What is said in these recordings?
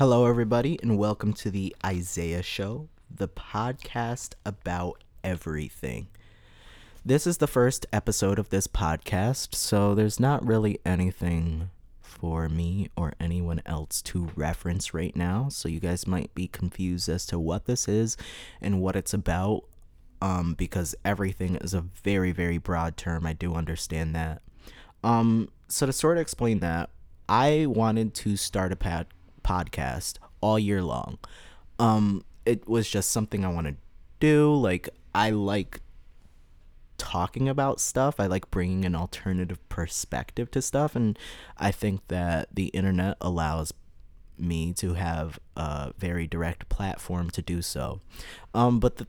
Hello, everybody, and welcome to the Isaiah Show, the podcast about everything. This is the first episode of this podcast, so there's not really anything for me or anyone else to reference right now. So you guys might be confused as to what this is and what it's about, um, because everything is a very, very broad term. I do understand that. Um, so to sort of explain that, I wanted to start a pod- podcast all year long. Um, it was just something I want to do. Like I like talking about stuff. I like bringing an alternative perspective to stuff, and I think that the internet allows me to have a very direct platform to do so. Um, but the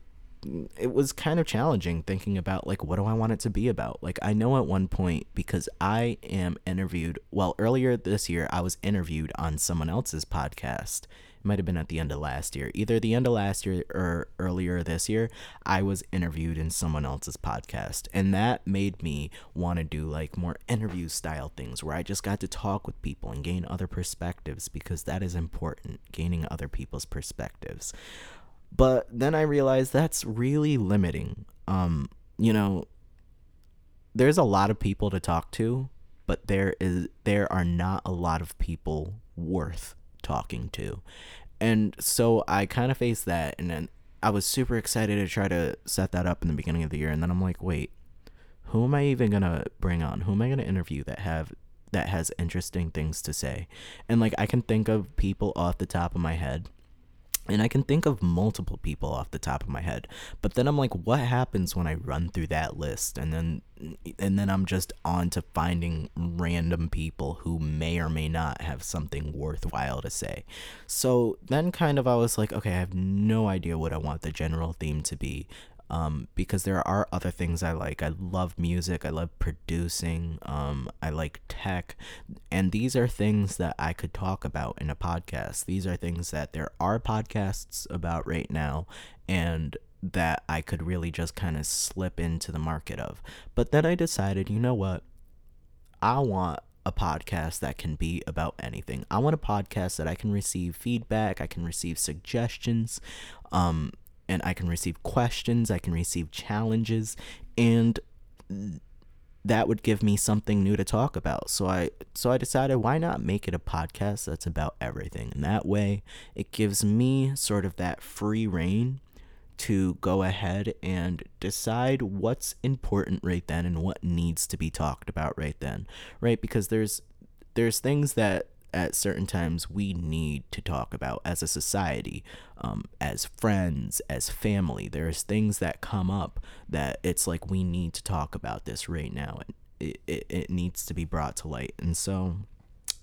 it was kind of challenging thinking about like what do I want it to be about? Like I know at one point because I am interviewed well earlier this year I was interviewed on someone else's podcast it might have been at the end of last year. Either the end of last year or earlier this year, I was interviewed in someone else's podcast. And that made me want to do like more interview style things where I just got to talk with people and gain other perspectives because that is important, gaining other people's perspectives. But then I realized that's really limiting. Um, you know, there's a lot of people to talk to, but there is there are not a lot of people worth talking to. And so I kind of faced that and then I was super excited to try to set that up in the beginning of the year and then I'm like, wait, who am I even going to bring on? Who am I going to interview that have that has interesting things to say? And like I can think of people off the top of my head and I can think of multiple people off the top of my head. But then I'm like, what happens when I run through that list and then and then I'm just on to finding random people who may or may not have something worthwhile to say. So then kind of I was like, okay, I have no idea what I want the general theme to be um, because there are other things I like. I love music, I love producing, um, I like tech, and these are things that I could talk about in a podcast. These are things that there are podcasts about right now, and that I could really just kind of slip into the market of. But then I decided, you know what? I want a podcast that can be about anything. I want a podcast that I can receive feedback, I can receive suggestions, um, and I can receive questions, I can receive challenges, and that would give me something new to talk about. So I so I decided why not make it a podcast that's about everything. And that way it gives me sort of that free rein to go ahead and decide what's important right then and what needs to be talked about right then. Right? Because there's there's things that at certain times we need to talk about as a society, um, as friends, as family. There's things that come up that it's like we need to talk about this right now. and It, it, it needs to be brought to light. And so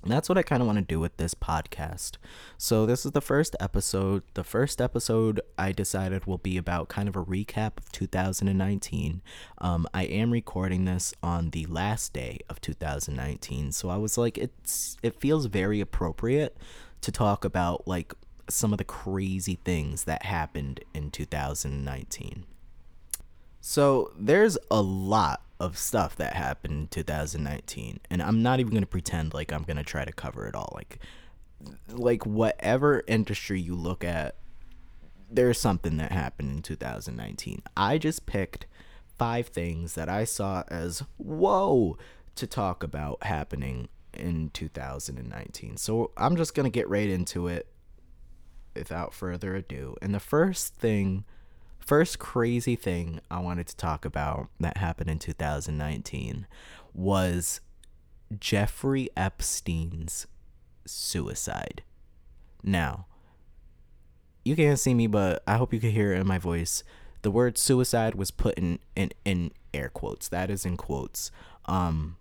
that's what I kind of want to do with this podcast. So, this is the first episode. The first episode I decided will be about kind of a recap of 2019. Um, I am recording this on the last day of 2019. So, I was like, it's it feels very appropriate to talk about like some of the crazy things that happened in 2019. So, there's a lot of stuff that happened in 2019 and i'm not even going to pretend like i'm going to try to cover it all like like whatever industry you look at there's something that happened in 2019 i just picked five things that i saw as whoa to talk about happening in 2019 so i'm just going to get right into it without further ado. And the first thing first crazy thing I wanted to talk about that happened in 2019 was Jeffrey Epstein's suicide. Now, you can't see me, but I hope you can hear it in my voice. The word suicide was put in, in, in air quotes. That is in quotes. Um,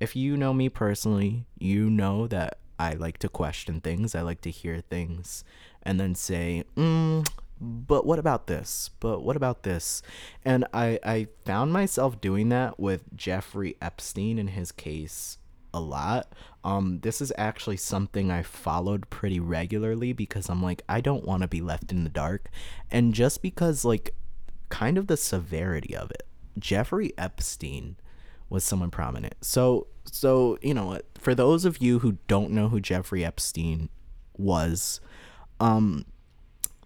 if you know me personally, you know that I like to question things. I like to hear things and then say, mm, but what about this? But what about this? And I, I found myself doing that with Jeffrey Epstein in his case a lot. Um, this is actually something I followed pretty regularly because I'm like, I don't want to be left in the dark. And just because, like, kind of the severity of it, Jeffrey Epstein was someone prominent. So, so, you know, for those of you who don't know who Jeffrey Epstein was um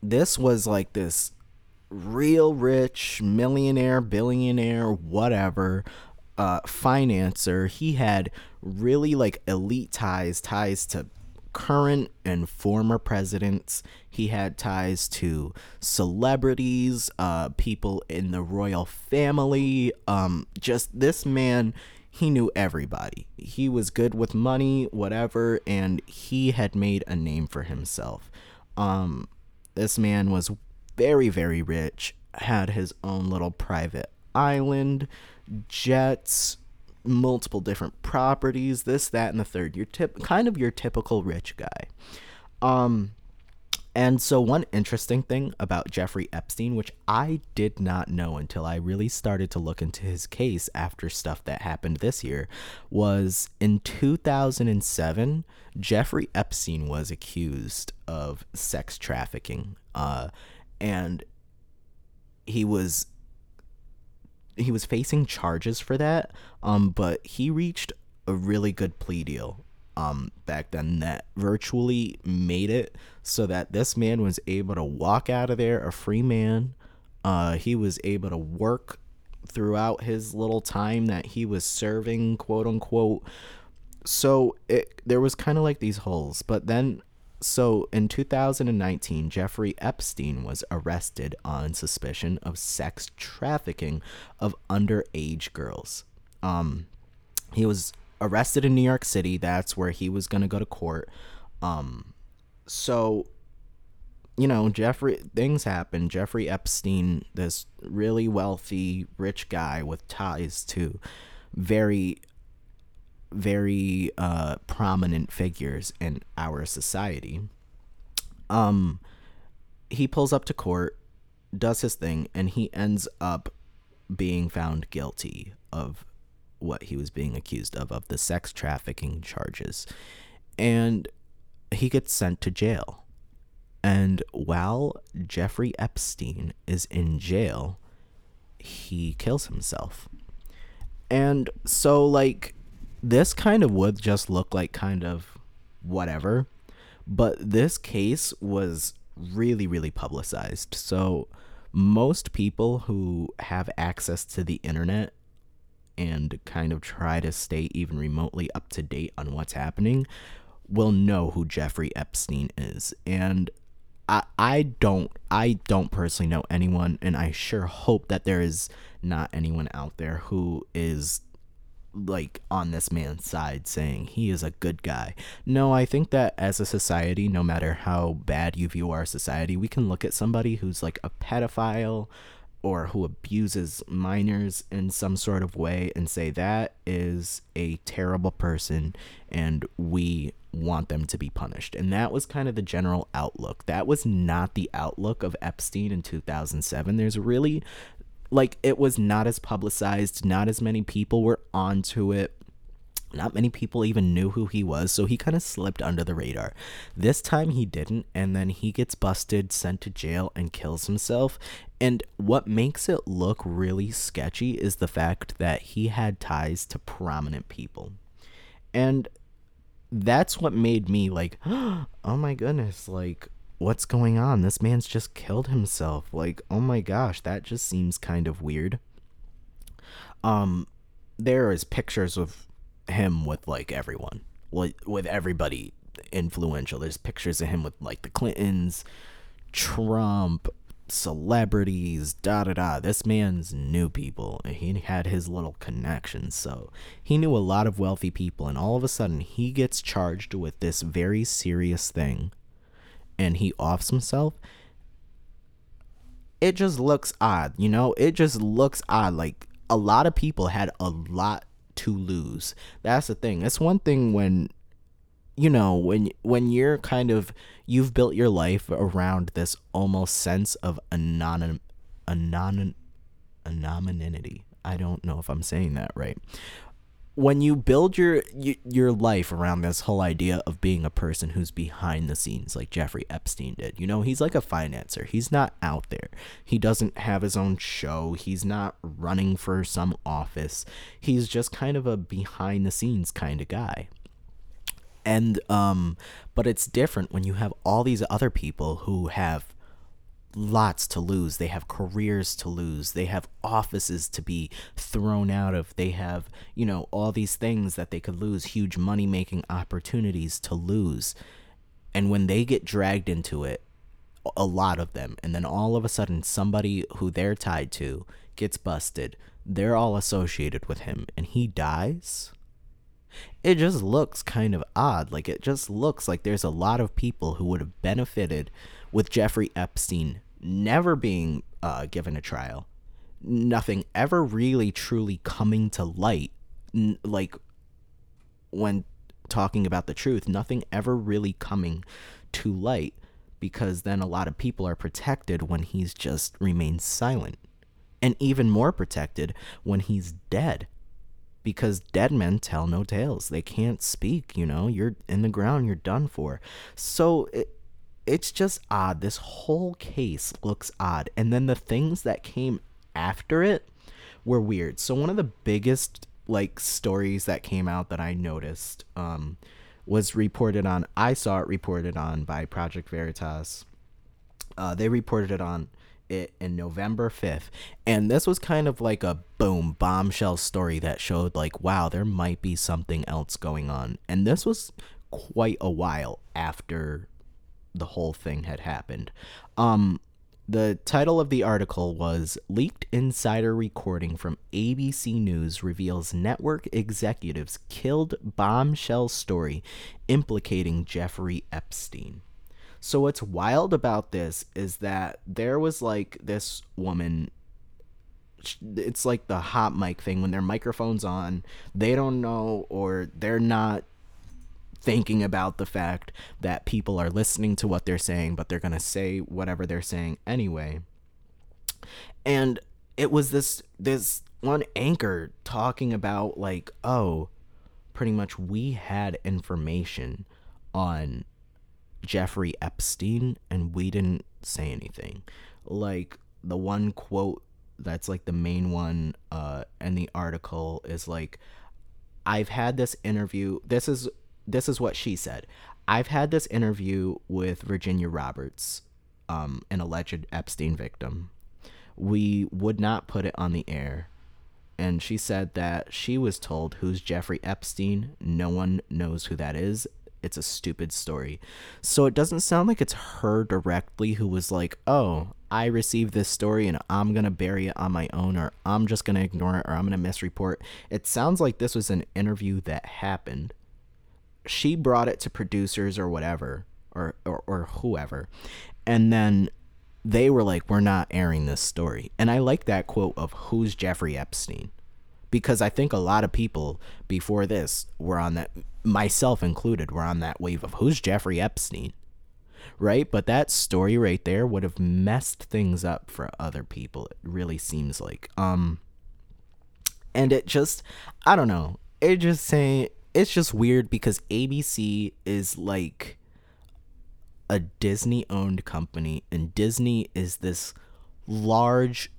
this was like this real rich millionaire, billionaire, whatever uh financer. He had really like elite ties, ties to current and former presidents. He had ties to celebrities, uh, people in the royal family. Um, just this man, he knew everybody. He was good with money, whatever, and he had made a name for himself. Um, this man was very, very rich, had his own little private island, jets, multiple different properties, this, that, and the third. You're tip kind of your typical rich guy. Um and so one interesting thing about Jeffrey Epstein, which I did not know until I really started to look into his case after stuff that happened this year, was in 2007, Jeffrey Epstein was accused of sex trafficking. Uh, and he was he was facing charges for that, um, but he reached a really good plea deal um, back then that virtually made it so that this man was able to walk out of there a free man. Uh, he was able to work throughout his little time that he was serving, quote unquote. So it there was kind of like these holes, but then so in 2019, Jeffrey Epstein was arrested on suspicion of sex trafficking of underage girls. Um, he was arrested in New York City. That's where he was going to go to court. Um, so, you know, Jeffrey, things happen. Jeffrey Epstein, this really wealthy, rich guy with ties to very very uh, prominent figures in our society. Um, he pulls up to court, does his thing, and he ends up being found guilty of what he was being accused of, of the sex trafficking charges. And he gets sent to jail. And while Jeffrey Epstein is in jail, he kills himself. And so, like, this kind of would just look like kind of whatever, but this case was really, really publicized. So most people who have access to the internet and kind of try to stay even remotely up to date on what's happening will know who Jeffrey Epstein is. And I I don't I don't personally know anyone and I sure hope that there is not anyone out there who is like on this man's side saying he is a good guy. No, I think that as a society, no matter how bad you view our society, we can look at somebody who's like a pedophile or who abuses minors in some sort of way and say that is a terrible person and we want them to be punished. And that was kind of the general outlook. That was not the outlook of Epstein in 2007. There's really like it was not as publicized, not as many people were onto it. Not many people even knew who he was, so he kind of slipped under the radar. This time he didn't, and then he gets busted, sent to jail, and kills himself. And what makes it look really sketchy is the fact that he had ties to prominent people. And that's what made me like, oh my goodness, like, what's going on? This man's just killed himself. Like, oh my gosh, that just seems kind of weird. Um, there is pictures of him with like everyone, with with everybody influential. There's pictures of him with like the Clintons, Trump, celebrities, da da da. This man's knew people. He had his little connections, so he knew a lot of wealthy people. And all of a sudden, he gets charged with this very serious thing and he offs himself, it just looks odd, you know? It just looks odd. Like a lot of people had a lot to lose. That's the thing. It's one thing when you know, when when you're kind of you've built your life around this almost sense of anonym anonym anonymity. I don't know if I'm saying that right when you build your your life around this whole idea of being a person who's behind the scenes like Jeffrey Epstein did. You know, he's like a financier. He's not out there. He doesn't have his own show. He's not running for some office. He's just kind of a behind the scenes kind of guy. and um but it's different when you have all these other people who have lots to lose. They have careers to lose. They have offices to be thrown out of. They have you know all these things that they could lose huge money making opportunities to lose. And when they get dragged into it a lot of them and then all of a sudden somebody who they're tied to gets busted. They're all associated with him and he dies? It just looks kind of odd. Like it just looks like there's a lot of people who would have benefited with Jeffrey Epstein never being uh, given a trial, nothing ever really truly coming to light. N- like when talking about the truth, nothing ever really coming to light because then a lot of people are protected when he's just remained silent. And even more protected when he's dead because dead men tell no tales. They can't speak, you know. You're in the ground, you're done for. So it, it's just odd. This whole case looks odd. And then the things that came after it were weird. So one of the biggest like stories that came out that I noticed um was reported on I saw it reported on by Project Veritas. Uh, they reported it on it in November 5th. And this was kind of like a boom bombshell story that showed like wow, there might be something else going on. And this was quite a while after the whole thing had happened. Um the title of the article was Leaked Insider Recording from ABC News Reveals Network Executives Killed Bombshell Story Implicating Jeffrey Epstein. So what's wild about this is that there was like this woman it's like the hot mic thing when their microphone's on, they don't know or they're not thinking about the fact that people are listening to what they're saying, but they're going to say whatever they're saying anyway. And it was this this one anchor talking about like, oh, pretty much we had information on Jeffrey Epstein and we didn't say anything. Like the one quote that's like the main one uh in the article is like I've had this interview this is this is what she said. I've had this interview with Virginia Roberts, um, an alleged Epstein victim. We would not put it on the air. And she said that she was told who's Jeffrey Epstein. No one knows who that is it's a stupid story. So it doesn't sound like it's her directly who was like, "Oh, I received this story and I'm going to bury it on my own or I'm just going to ignore it or I'm going to misreport." It sounds like this was an interview that happened. She brought it to producers or whatever or or, or whoever. And then they were like, "We're not airing this story." And I like that quote of who's Jeffrey Epstein because I think a lot of people before this were on that, myself included, were on that wave of who's Jeffrey Epstein, right? But that story right there would have messed things up for other people. It really seems like, um, and it just, I don't know, it just saying it's just weird because ABC is like a Disney owned company, and Disney is this large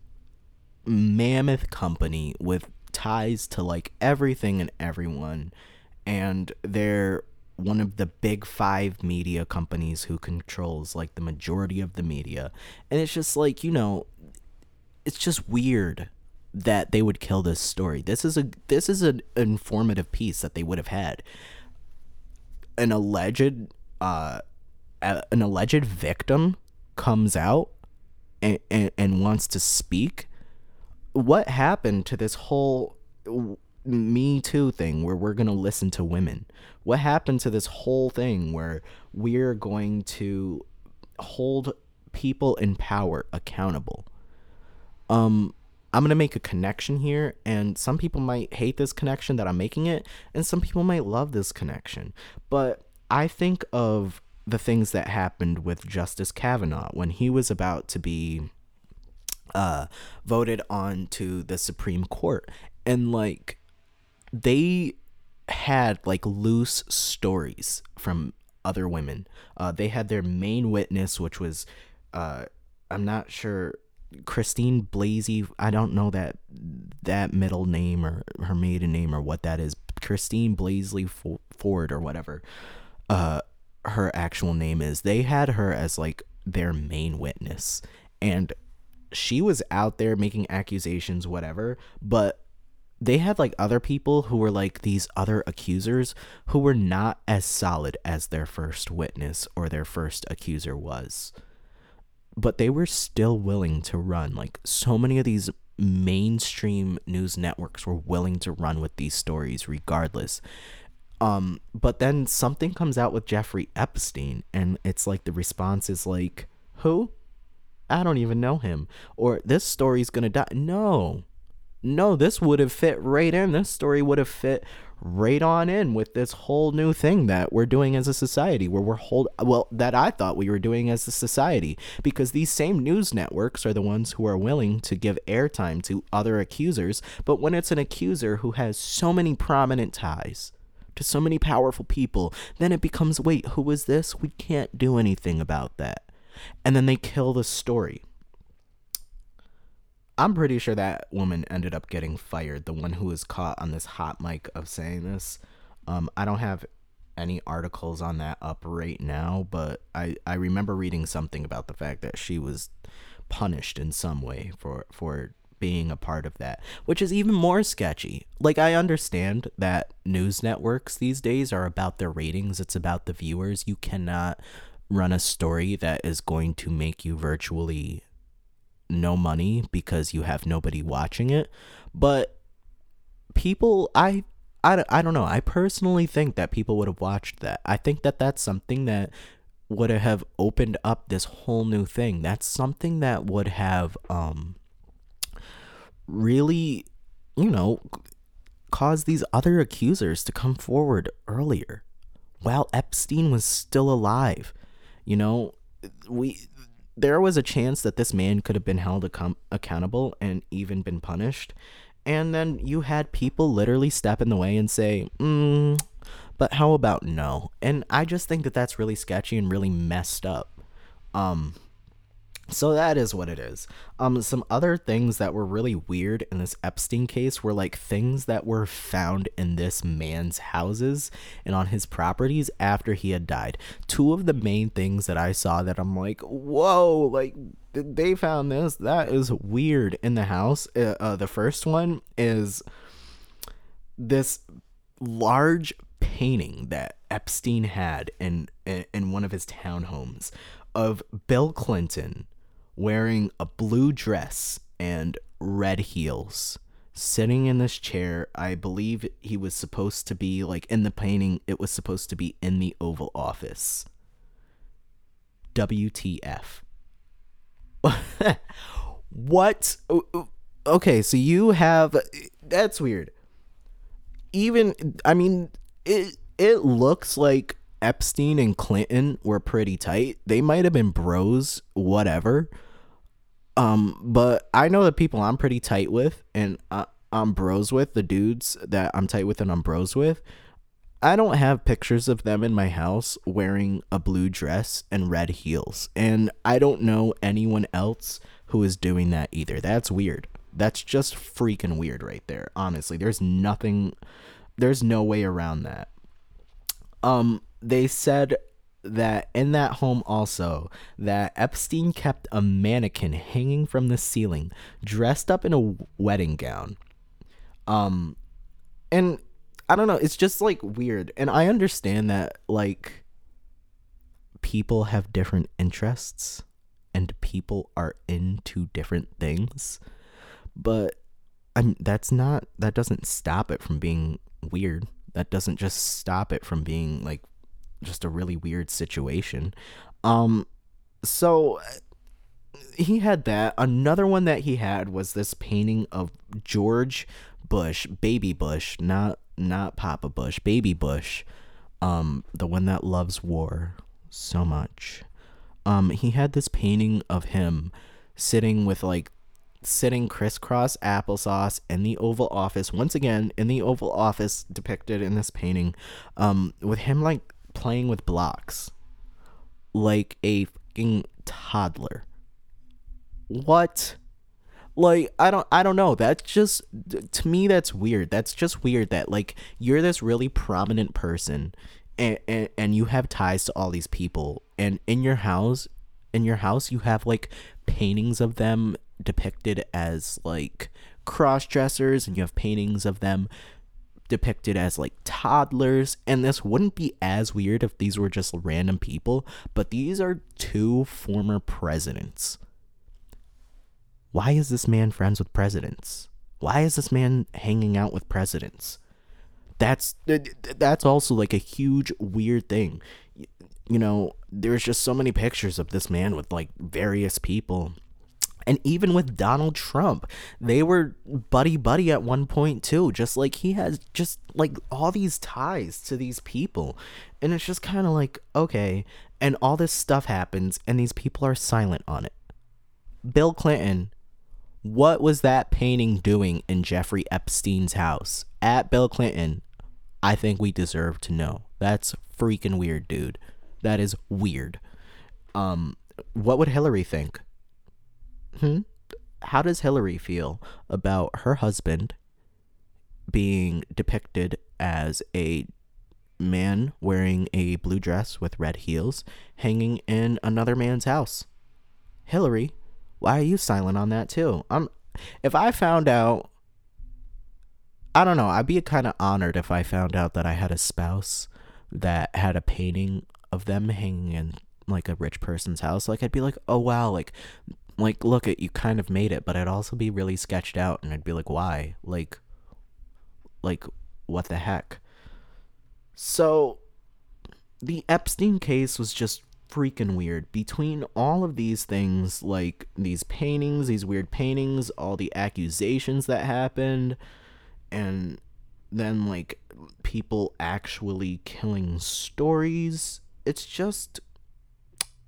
mammoth company with ties to like everything and everyone and they're one of the big 5 media companies who controls like the majority of the media. And it's just like you know it's just weird that they would kill this story. This is a this is an informative piece that they would have had. An alleged uh an alleged victim comes out and, and, and wants to speak. What happened to this whole me too thing where we're going to listen to women? What happened to this whole thing where we're going to hold people in power accountable? Um i'm going to make a connection here and some people might hate this connection that i'm making it and some people might love this connection but i think of the things that happened with justice kavanaugh when he was about to be uh, voted on to the Supreme Court. And like they had like loose stories from other women. Uh, they had their main witness, which was uh, I'm not sure Christine Blasey. I don't know that that middle name or her maiden name or what that is. Christine Blasey Ford or whatever uh her actual name is. They had her as like their main witness and she was out there making accusations whatever, but they had like other people who were like these other accusers who were not as solid as their first witness or their first accuser was. But they were still willing to run. Like so many of these mainstream news networks were willing to run with these stories regardless. Um, but then something comes out with Jeffrey Epstein, and it's like the response is like, Who? I don't even know him. Or this story's gonna die. No. No, this would have fit right in. This story would have fit right on in with this whole new thing that we're doing as a society where we're hold well that I thought we were doing as a society. Because these same news networks are the ones who are willing to give airtime to other accusers. But when it's an accuser who has so many prominent ties to so many powerful people then it becomes wait who is this? We can't do anything about that. And then they kill the story I'm pretty sure that woman ended up getting fired, the one who was caught on this hot mic of saying this. Um, I don't have any articles on that up right now, but I, I remember reading something about the fact that she was punished in some way for for being a part of that, which is even more sketchy. Like I understand that news networks these days are about their ratings, it's about the viewers. You cannot run a story that is going to make you virtually no money because you have nobody watching it. But people, I, I, I don't know. I personally think that people would have watched that. I think that that's something that would have opened up this whole new thing. That's something that would have um really, you know, caused these other accusers to come forward earlier while Epstein was still alive. You know, we there was a chance that this man could have been held ac- accountable and even been punished. And then you had people literally step in the way and say, mm, but how about no? And I just think that that's really sketchy and really messed up. Um, so that is what it is. Um, some other things that were really weird in this Epstein case were like things that were found in this man's houses and on his properties after he had died. Two of the main things that I saw that I'm like, whoa, like they found this. That is weird in the house. Uh, uh, the first one is this large painting that Epstein had in in one of his townhomes of Bill Clinton wearing a blue dress and red heels sitting in this chair. I believe he was supposed to be like in the painting, it was supposed to be in the Oval Office. WTF. what? Okay, so you have that's weird. Even I mean it it looks like Epstein and Clinton were pretty tight. They might have been bros, whatever. Um, but I know the people I'm pretty tight with, and I, I'm bros with the dudes that I'm tight with and I'm bros with. I don't have pictures of them in my house wearing a blue dress and red heels, and I don't know anyone else who is doing that either. That's weird. That's just freaking weird right there. Honestly, there's nothing. There's no way around that. Um, they said that in that home also that Epstein kept a mannequin hanging from the ceiling dressed up in a wedding gown. Um and I don't know, it's just like weird. And I understand that like people have different interests and people are into different things. But I'm that's not that doesn't stop it from being weird. That doesn't just stop it from being like just a really weird situation. Um, so he had that. Another one that he had was this painting of George Bush, baby Bush, not not Papa Bush, baby Bush, um, the one that loves war so much. Um, he had this painting of him sitting with like sitting crisscross applesauce in the Oval Office once again in the Oval Office depicted in this painting, um, with him like playing with blocks like a fucking toddler. What? Like I don't I don't know. That's just to me that's weird. That's just weird that like you're this really prominent person and, and and you have ties to all these people and in your house in your house you have like paintings of them depicted as like cross dressers and you have paintings of them depicted as like toddlers and this wouldn't be as weird if these were just random people but these are two former presidents. Why is this man friends with presidents? Why is this man hanging out with presidents? That's that's also like a huge weird thing. You know there's just so many pictures of this man with like various people and even with Donald Trump, they were buddy buddy at one point too. Just like he has just like all these ties to these people. And it's just kind of like, okay. And all this stuff happens and these people are silent on it. Bill Clinton, what was that painting doing in Jeffrey Epstein's house? At Bill Clinton, I think we deserve to know. That's freaking weird, dude. That is weird. Um, what would Hillary think? Hmm? How does Hillary feel about her husband being depicted as a man wearing a blue dress with red heels hanging in another man's house? Hillary, why are you silent on that too? I'm if I found out I don't know, I'd be kind of honored if I found out that I had a spouse that had a painting of them hanging in like a rich person's house. Like I'd be like, "Oh wow, like like look at you kind of made it but i'd also be really sketched out and i'd be like why? Like like what the heck? So the epstein case was just freaking weird. Between all of these things like these paintings these weird paintings all the accusations that happened and then like people actually killing stories it's just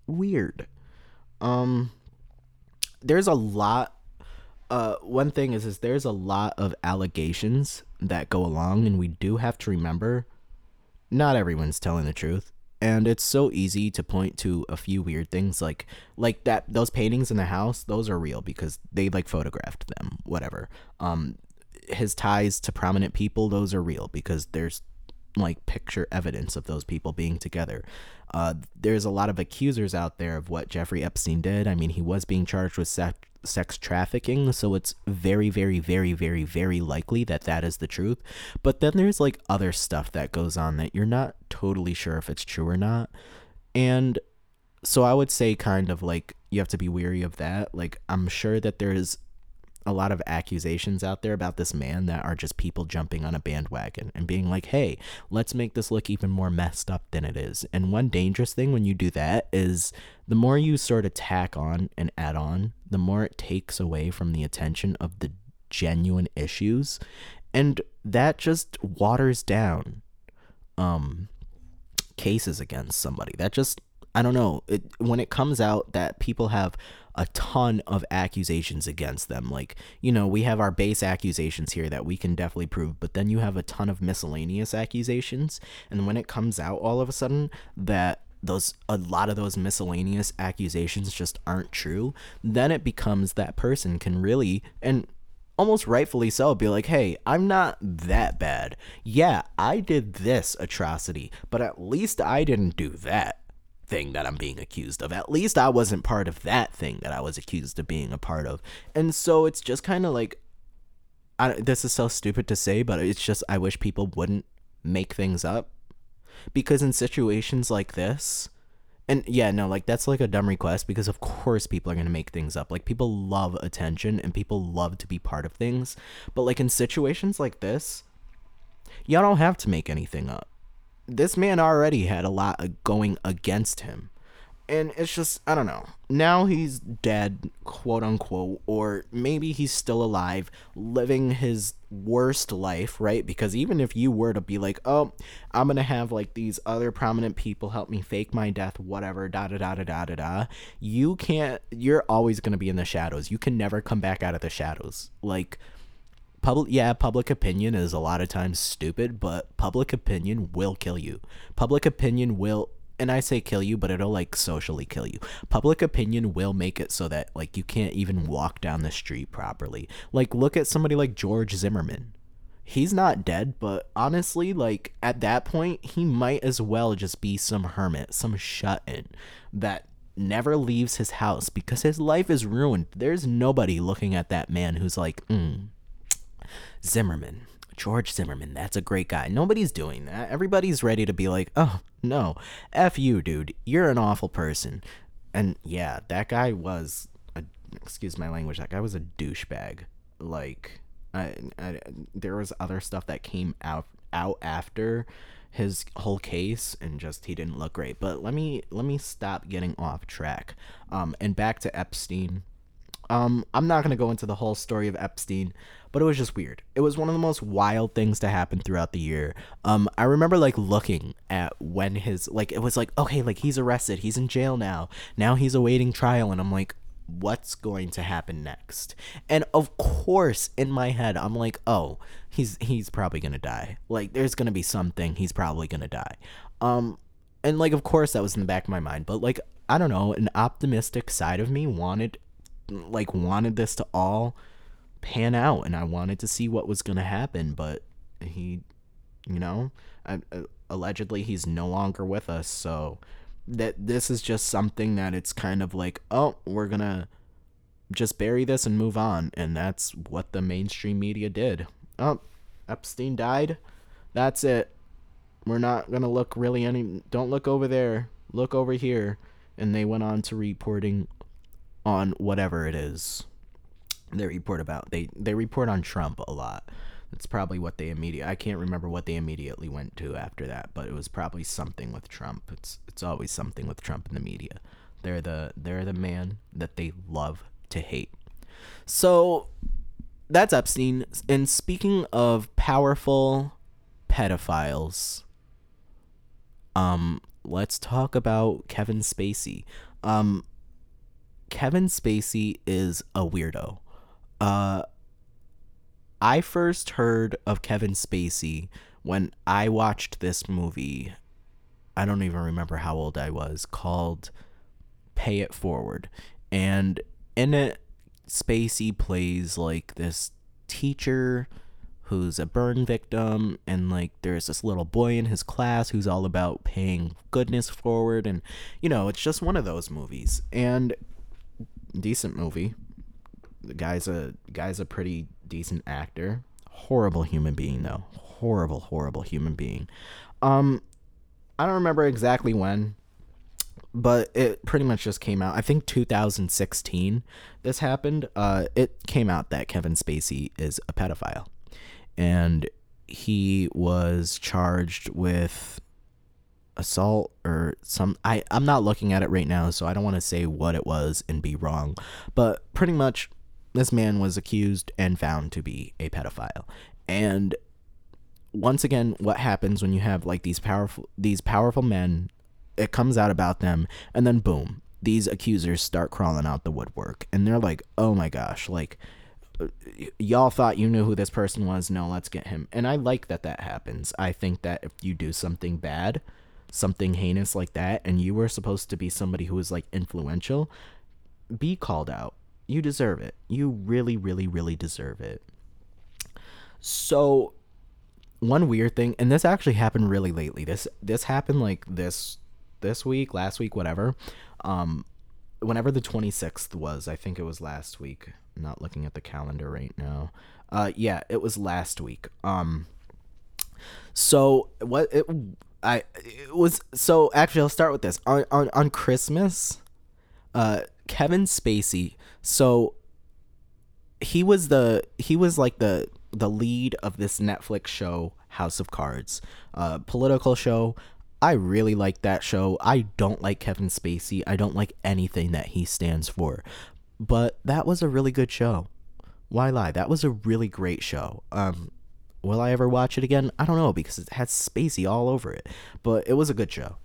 weird. Um there's a lot uh one thing is is there's a lot of allegations that go along and we do have to remember not everyone's telling the truth. And it's so easy to point to a few weird things like like that those paintings in the house those are real because they like photographed them whatever. Um his ties to prominent people those are real because there's like picture evidence of those people being together uh, there's a lot of accusers out there of what Jeffrey Epstein did. I mean, he was being charged with sex, sex trafficking, so it's very, very, very, very, very likely that that is the truth. But then there's like other stuff that goes on that you're not totally sure if it's true or not. And so I would say, kind of like, you have to be weary of that. Like, I'm sure that there's a lot of accusations out there about this man that are just people jumping on a bandwagon and being like, hey, let's make this look even more messed up than it is. And one dangerous thing when you do that is the more you sort of tack on and add on, the more it takes away from the attention of the genuine issues. And that just waters down um cases against somebody. That just I don't know. It, when it comes out that people have a ton of accusations against them, like, you know, we have our base accusations here that we can definitely prove, but then you have a ton of miscellaneous accusations. And when it comes out all of a sudden that those a lot of those miscellaneous accusations just aren't true, then it becomes that person can really and almost rightfully so be like, "Hey, I'm not that bad. Yeah, I did this atrocity, but at least I didn't do that." Thing that I'm being accused of. At least I wasn't part of that thing that I was accused of being a part of. And so it's just kind of like I, this is so stupid to say, but it's just I wish people wouldn't make things up because in situations like this, and yeah, no, like that's like a dumb request because of course people are going to make things up. Like people love attention and people love to be part of things. But like in situations like this, y'all don't have to make anything up this man already had a lot going against him. And it's just, I don't know. Now he's dead, quote unquote, or maybe he's still alive, living his worst life, right? Because even if you were to be like, oh, I'm gonna have like these other prominent people help me fake my death, whatever, da da da da da da da, you can't, you're always gonna be in the shadows. You can never come back out of the shadows. Like, public yeah public opinion is a lot of times stupid but public opinion will kill you public opinion will and I say kill you, but it'll like socially kill you. Public opinion will make it so that like you can't even walk down the street properly. Like look at somebody like George Zimmerman. He's not dead, but honestly, like at that point, he might as well just be some hermit, some shut in that never leaves his house because his life is ruined. There's nobody looking at that man who's like, mm, Zimmerman, George Zimmerman, that's a great guy. Nobody's doing that. Everybody's ready to be like, oh, no, F you, dude. You're an awful person. And yeah, that guy was, a, excuse my language, that guy was a douchebag. Like, I, I, there was other stuff that came out out after his whole case and just he didn't look great but let me let me stop getting off track um and back to epstein um i'm not going to go into the whole story of epstein but it was just weird. It was one of the most wild things to happen throughout the year. Um, I remember like looking at when his like it was like okay, like he's arrested, he's in jail now. Now he's awaiting trial, and I'm like, what's going to happen next? And of course, in my head, I'm like, oh, he's he's probably gonna die. Like there's gonna be something. He's probably gonna die. Um, and like of course that was in the back of my mind, but like I don't know, an optimistic side of me wanted like wanted this to all pan out and I wanted to see what was going to happen, but he, you know, I, uh, allegedly he's no longer with us. So that this is just something that it's kind of like, oh, we're going to just bury this and move on. And that's what the mainstream media did. Oh, Epstein died. That's it. We're not going to look really any. Don't look over there. Look over here. And they went on to reporting on whatever it is they report about. They they report on Trump a lot. That's probably what they immediate. I can't remember what they immediately went to after that, but it was probably something with Trump. It's it's always something with Trump in the media. They're the they're the man that they love to hate. So that's Epstein. And speaking of powerful pedophiles, um, let's talk about Kevin Spacey. Um, Kevin Spacey is a weirdo. Uh, I first heard of Kevin Spacey when I watched this movie. I don't even remember how old I was, called Pay It Forward. And in it, Spacey plays like this teacher who's a burn victim and like there's this little boy in his class who's all about paying goodness forward and you know it's just one of those movies and decent movie the guy's a guy's a pretty decent actor. Horrible human being though. Horrible, horrible human being. Um, I don't remember exactly when, but it pretty much just came out. I think 2016. This happened. Uh, it came out that Kevin Spacey is a pedophile, and he was charged with assault or some I I'm not looking at it right now so I don't want to say what it was and be wrong but pretty much this man was accused and found to be a pedophile. And once again, what happens when you have like these powerful these powerful men, it comes out about them, and then boom, these accusers start crawling out the woodwork, and they're like, "Oh my gosh, like." y'all thought you knew who this person was no let's get him and i like that that happens i think that if you do something bad something heinous like that and you were supposed to be somebody who was like influential be called out you deserve it. You really, really, really deserve it. So, one weird thing, and this actually happened really lately. This this happened like this this week, last week, whatever. Um, whenever the twenty sixth was, I think it was last week. I'm not looking at the calendar right now. Uh, yeah, it was last week. Um, so what it I it was so actually I'll start with this on on on Christmas. Uh, Kevin Spacey. So he was the he was like the the lead of this Netflix show House of Cards, uh, political show. I really like that show. I don't like Kevin Spacey. I don't like anything that he stands for. But that was a really good show. Why lie? That was a really great show. Um, will I ever watch it again? I don't know because it has Spacey all over it. But it was a good show.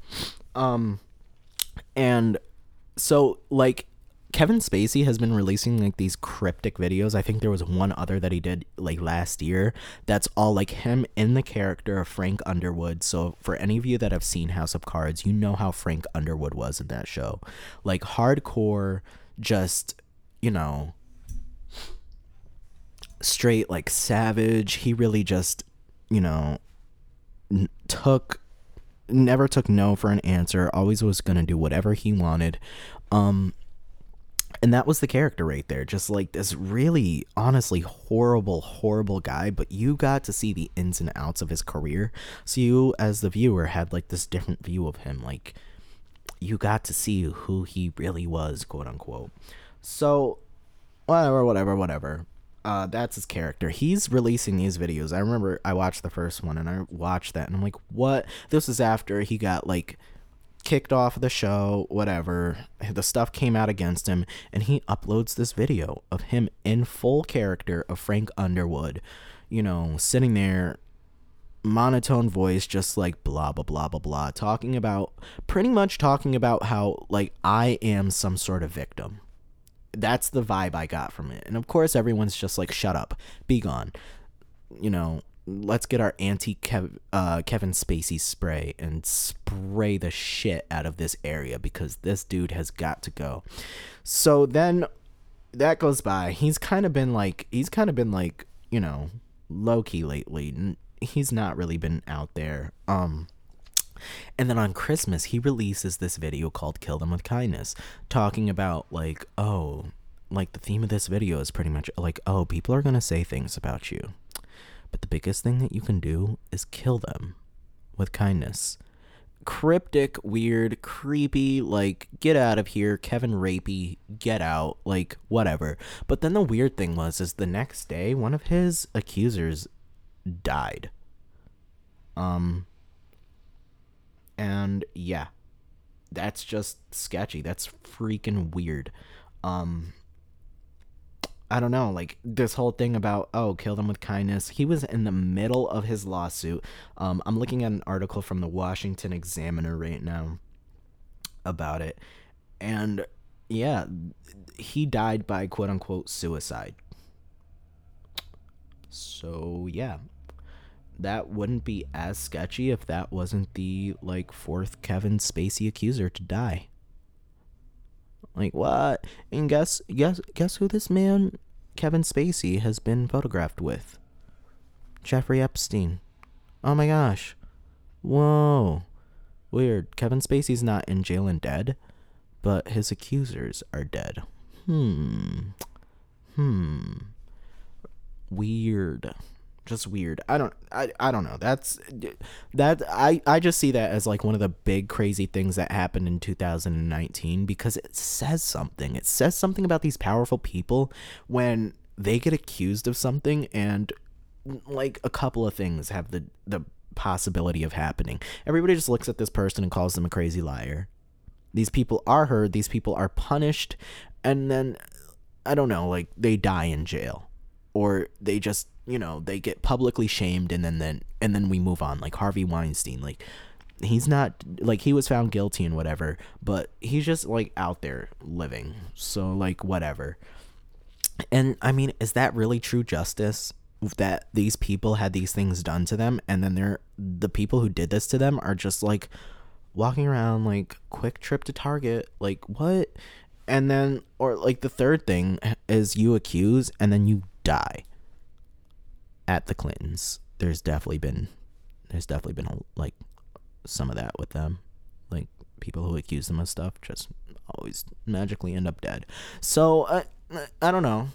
Um, and so like Kevin Spacey has been releasing like these cryptic videos. I think there was one other that he did like last year that's all like him in the character of Frank Underwood. So for any of you that have seen House of Cards, you know how Frank Underwood was in that show. Like hardcore just, you know, straight like savage. He really just, you know, n- took never took no for an answer. Always was going to do whatever he wanted. Um and that was the character right there just like this really honestly horrible horrible guy but you got to see the ins and outs of his career so you as the viewer had like this different view of him like you got to see who he really was quote unquote so whatever whatever whatever uh, that's his character. He's releasing these videos. I remember I watched the first one and I watched that and I'm like, what? This is after he got like kicked off the show, whatever. The stuff came out against him, and he uploads this video of him in full character of Frank Underwood, you know, sitting there, monotone voice, just like blah, blah, blah, blah, blah, talking about pretty much talking about how, like, I am some sort of victim. That's the vibe I got from it. And of course, everyone's just like, shut up, be gone. You know, let's get our anti uh, Kevin Spacey spray and spray the shit out of this area because this dude has got to go. So then that goes by. He's kind of been like he's kind of been like you know low key lately. He's not really been out there. Um. And then on Christmas, he releases this video called Kill Them with Kindness, talking about, like, oh, like the theme of this video is pretty much like, oh, people are going to say things about you. But the biggest thing that you can do is kill them with kindness. Cryptic, weird, creepy, like, get out of here, Kevin Rapey, get out, like, whatever. But then the weird thing was, is the next day, one of his accusers died. Um, and yeah, that's just sketchy. That's freaking weird. Um, I don't know, like this whole thing about oh, kill them with kindness. He was in the middle of his lawsuit. Um, I'm looking at an article from the Washington Examiner right now about it, and yeah, he died by quote unquote suicide. So yeah, that wouldn't be as sketchy if that wasn't the like fourth Kevin Spacey accuser to die. Like what? And guess guess guess who this man Kevin Spacey has been photographed with? Jeffrey Epstein. Oh my gosh. Whoa. Weird. Kevin Spacey's not in jail and dead, but his accusers are dead. Hmm. Hmm. Weird just weird. I don't I, I don't know. That's that I I just see that as like one of the big crazy things that happened in 2019 because it says something. It says something about these powerful people when they get accused of something and like a couple of things have the the possibility of happening. Everybody just looks at this person and calls them a crazy liar. These people are heard, these people are punished and then I don't know, like they die in jail or they just you know they get publicly shamed and then then and then we move on. Like Harvey Weinstein like he's not like he was found guilty and whatever but he's just like out there living. So like whatever. And i mean is that really true justice that these people had these things done to them and then they're the people who did this to them are just like walking around like quick trip to target? Like what? And then or like the third thing is you accuse and then you die at the Clintons. There's definitely been there's definitely been a, like some of that with them. Like people who accuse them of stuff just always magically end up dead. So I I don't know.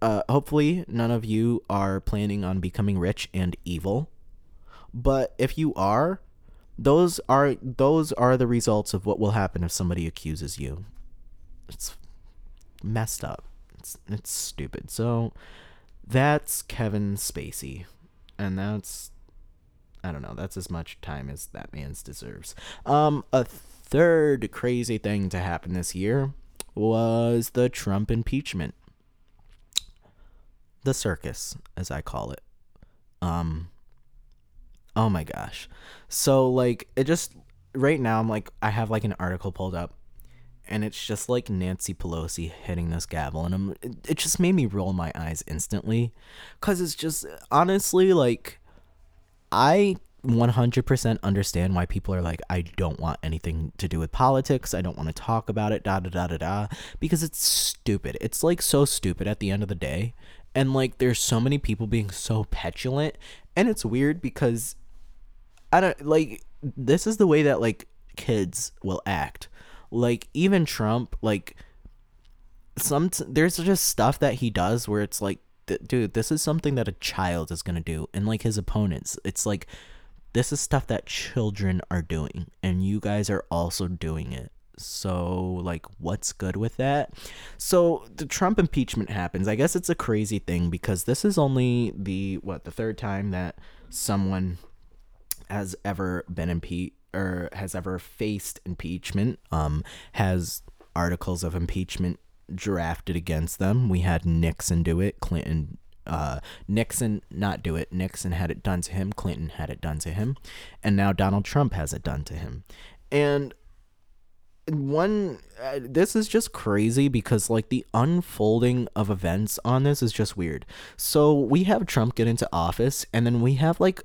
Uh, hopefully none of you are planning on becoming rich and evil. But if you are, those are those are the results of what will happen if somebody accuses you. It's messed up. It's it's stupid. So that's Kevin Spacey. And that's I don't know, that's as much time as that man's deserves. Um a third crazy thing to happen this year was the Trump impeachment. The circus, as I call it. Um Oh my gosh. So like it just right now I'm like I have like an article pulled up and it's just like Nancy Pelosi hitting this gavel, and I'm, it, it just made me roll my eyes instantly, cause it's just honestly like, I 100% understand why people are like, I don't want anything to do with politics. I don't want to talk about it, da da da da da, because it's stupid. It's like so stupid at the end of the day. And like, there's so many people being so petulant. And it's weird because I don't like, this is the way that like kids will act. Like, even Trump, like, some, there's just stuff that he does where it's like, dude, this is something that a child is to do. And like his opponents, it's like, this is stuff that children are doing and you guys are also doing it. So like what's good with that? So the trump impeachment happens. I guess it's a crazy thing because this is only the what the third time that someone has ever been impeached or has ever faced impeachment um has articles of impeachment drafted against them we had nixon do it clinton uh, Nixon not do it. Nixon had it done to him. Clinton had it done to him, and now Donald Trump has it done to him. And one, uh, this is just crazy because like the unfolding of events on this is just weird. So we have Trump get into office, and then we have like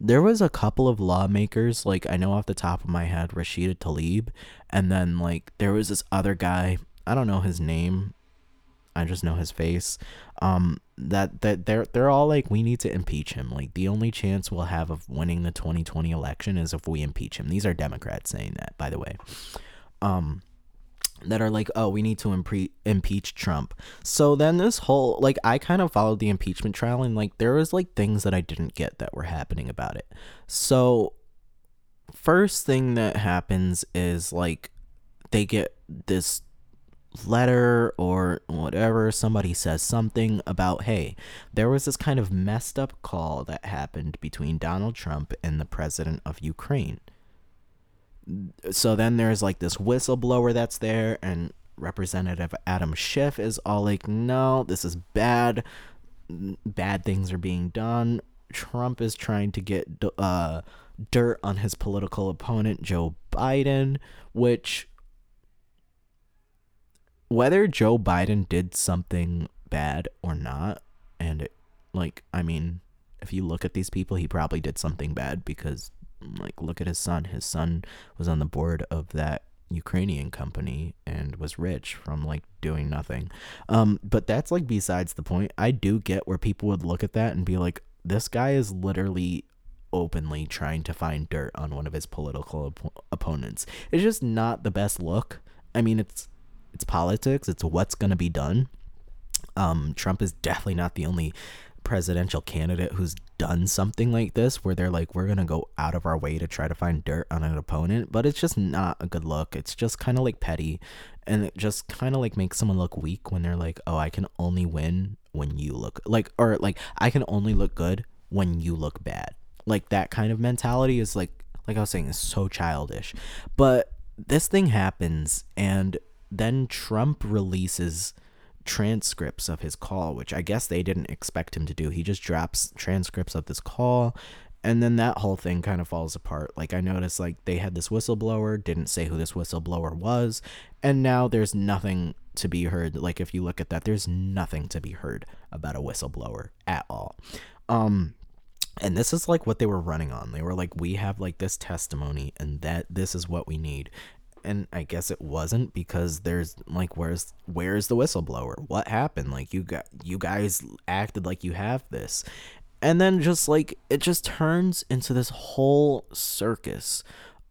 there was a couple of lawmakers like I know off the top of my head Rashida Tlaib, and then like there was this other guy. I don't know his name. I just know his face. Um, that that they're they're all like we need to impeach him. Like the only chance we'll have of winning the 2020 election is if we impeach him. These are Democrats saying that, by the way. Um, that are like, oh, we need to impre- impeach Trump. So then this whole like I kind of followed the impeachment trial and like there was like things that I didn't get that were happening about it. So first thing that happens is like they get this letter or whatever, somebody says something about, hey, there was this kind of messed up call that happened between Donald Trump and the president of Ukraine. So then there's like this whistleblower that's there, and Representative Adam Schiff is all like, no, this is bad. Bad things are being done. Trump is trying to get uh, dirt on his political opponent, Joe Biden, which whether Joe Biden did something bad or not, and it, like, I mean, if you look at these people, he probably did something bad because, like, look at his son. His son was on the board of that Ukrainian company and was rich from like doing nothing. Um, but that's like besides the point. I do get where people would look at that and be like, this guy is literally openly trying to find dirt on one of his political op- opponents. It's just not the best look. I mean, it's it's politics. It's what's to be done. Um, Trump is definitely not the only presidential candidate who's done something like this where they're like we're going to go out of our way to try to find dirt on an opponent but it's just not a good look. It's just kind of like petty and it just kind of like makes someone look weak when they're like oh i can only win when you look like or like i can only look good when you look bad. Like that kind of mentality is like like i was saying is so childish. But this thing happens and then Trump releases transcripts of his call, which I guess they didn't expect him to do. He just drops transcripts of this call and then that whole thing kind of falls apart. Like I noticed like they had this whistleblower, didn't say who this whistleblower was, and now there's nothing to be heard. Like if you look at that, there's nothing to be heard about a whistleblower at all. Um and this is like what they were running on. They were like, we have like this testimony, and that this is what we need and I guess it wasn't because there's like where's where's the whistleblower? What happened? Like you got you guys acted like you have this. And then just like it just turns into this whole circus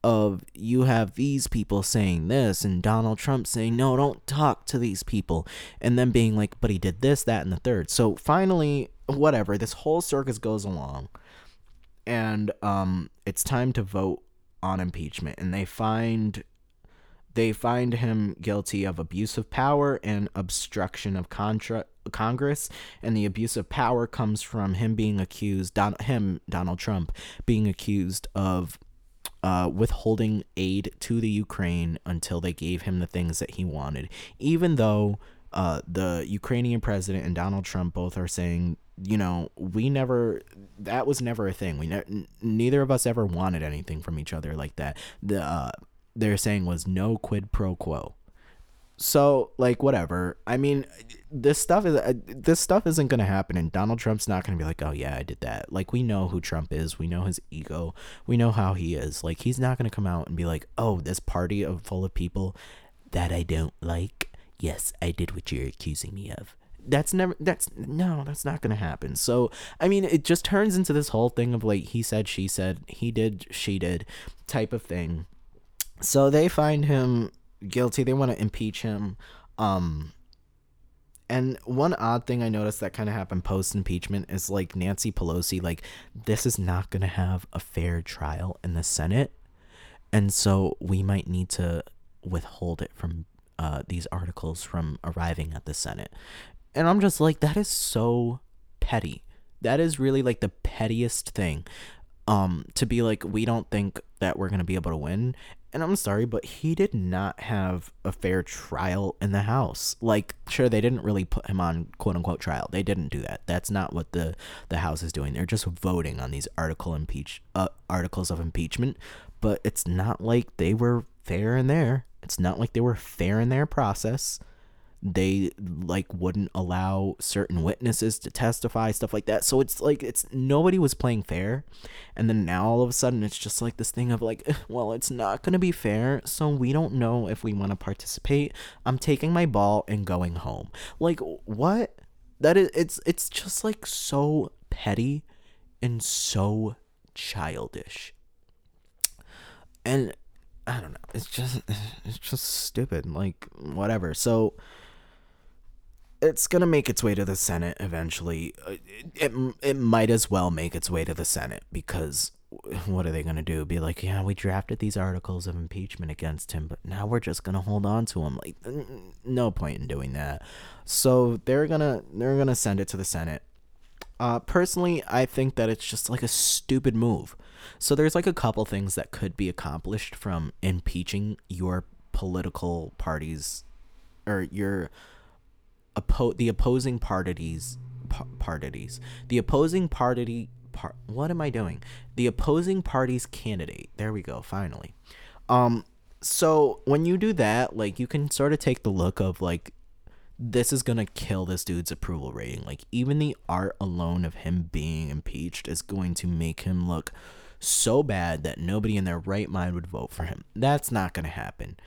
of you have these people saying this and Donald Trump saying no don't talk to these people and then being like but he did this that and the third. So finally whatever this whole circus goes along and um it's time to vote on impeachment and they find they find him guilty of abuse of power and obstruction of contra- Congress, and the abuse of power comes from him being accused, Don- him Donald Trump being accused of uh, withholding aid to the Ukraine until they gave him the things that he wanted, even though uh, the Ukrainian president and Donald Trump both are saying, you know, we never, that was never a thing. We ne- neither of us ever wanted anything from each other like that. The uh, they're saying was no quid pro quo. So like whatever. I mean, this stuff is uh, this stuff isn't gonna happen, and Donald Trump's not gonna be like, oh yeah, I did that. Like we know who Trump is. We know his ego. We know how he is. Like he's not gonna come out and be like, oh, this party of full of people that I don't like. Yes, I did what you're accusing me of. That's never. That's no. That's not gonna happen. So I mean, it just turns into this whole thing of like he said, she said, he did, she did, type of thing. So they find him guilty. They want to impeach him. Um, and one odd thing I noticed that kind of happened post impeachment is like Nancy Pelosi, like, this is not going to have a fair trial in the Senate. And so we might need to withhold it from uh, these articles from arriving at the Senate. And I'm just like, that is so petty. That is really like the pettiest thing. Um, to be like, we don't think that we're gonna be able to win and I'm sorry, but he did not have a fair trial in the House. Like, sure, they didn't really put him on quote unquote trial. They didn't do that. That's not what the the House is doing. They're just voting on these article impeach uh, articles of impeachment. But it's not like they were fair in there. It's not like they were fair in their process they like wouldn't allow certain witnesses to testify stuff like that so it's like it's nobody was playing fair and then now all of a sudden it's just like this thing of like well it's not going to be fair so we don't know if we want to participate i'm taking my ball and going home like what that is it's it's just like so petty and so childish and I don't know. It's just it's just stupid. Like whatever. So it's gonna make its way to the Senate eventually. Uh, it, it, it might as well make its way to the Senate because what are they gonna do? Be like, yeah, we drafted these articles of impeachment against him, but now we're just gonna hold on to him. Like, no point in doing that. So they're gonna they're gonna send it to the Senate. Uh, personally, I think that it's just like a stupid move. So there's like a couple things that could be accomplished from impeaching your political parties or your oppo- the opposing parties parties. The opposing party par- what am i doing? The opposing party's candidate. There we go finally. Um so when you do that like you can sort of take the look of like this is gonna kill this dude's approval rating. Like even the art alone of him being impeached is going to make him look so bad that nobody in their right mind would vote for him. That's not gonna happen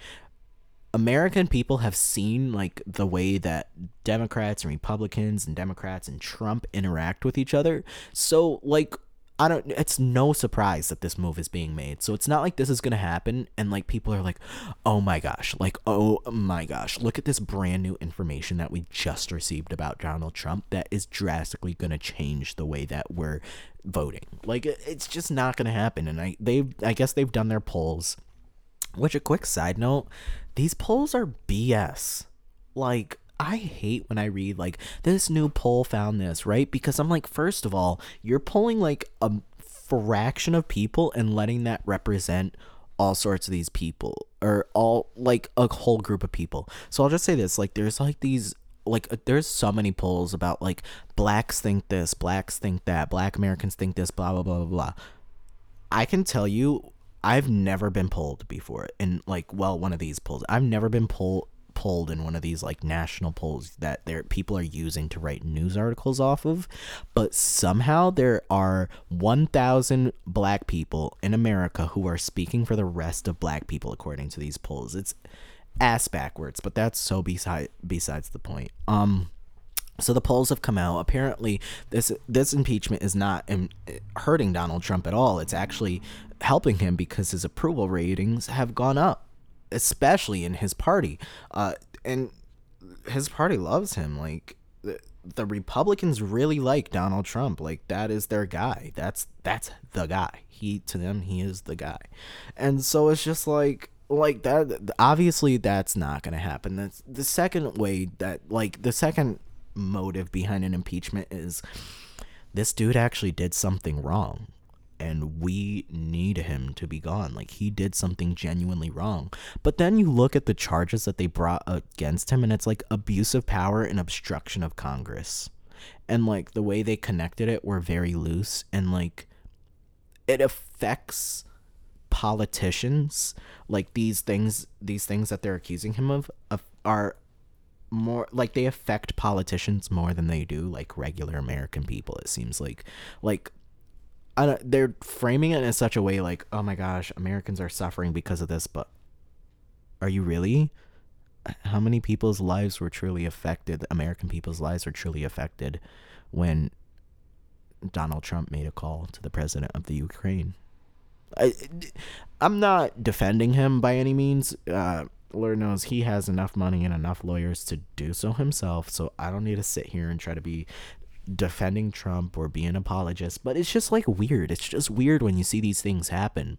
American people have seen like the way that Democrats and Republicans and Democrats and Trump interact with each other. So like I don't it's no surprise that this move is being made. So it's not like this is going to happen and like people are like, "Oh my gosh, like oh my gosh, look at this brand new information that we just received about Donald Trump that is drastically going to change the way that we're voting." Like it's just not going to happen and I they I guess they've done their polls. Which a quick side note, these polls are BS. Like, I hate when I read like this new poll found this, right? Because I'm like, first of all, you're polling like a fraction of people and letting that represent all sorts of these people or all like a whole group of people. So I'll just say this, like there's like these like uh, there's so many polls about like blacks think this, blacks think that, black Americans think this, blah blah blah blah blah. I can tell you I've never been pulled before in like well one of these polls. I've never been pulled pulled in one of these like national polls that there people are using to write news articles off of. But somehow there are 1000 black people in America who are speaking for the rest of black people according to these polls it's ass backwards but that's so beside besides the point. Um so the polls have come out. Apparently, this this impeachment is not Im- hurting Donald Trump at all. It's actually helping him because his approval ratings have gone up, especially in his party. Uh, and his party loves him. Like the, the Republicans really like Donald Trump. Like that is their guy. That's that's the guy. He to them he is the guy. And so it's just like like that obviously that's not going to happen. That's the second way that like the second motive behind an impeachment is this dude actually did something wrong and we need him to be gone. Like he did something genuinely wrong. But then you look at the charges that they brought against him and it's like abuse of power and obstruction of Congress. And like the way they connected it were very loose and like it affects politicians like these things these things that they're accusing him of, of are more like they affect politicians more than they do like regular American people. It seems like like I don't, they're framing it in such a way like, oh my gosh, Americans are suffering because of this, but are you really? How many people's lives were truly affected? American people's lives were truly affected when Donald Trump made a call to the president of the Ukraine. I, I'm not defending him by any means. Uh, Lord knows he has enough money and enough lawyers to do so himself. So I don't need to sit here and try to be defending Trump or be an apologist. But it's just like weird. It's just weird when you see these things happen.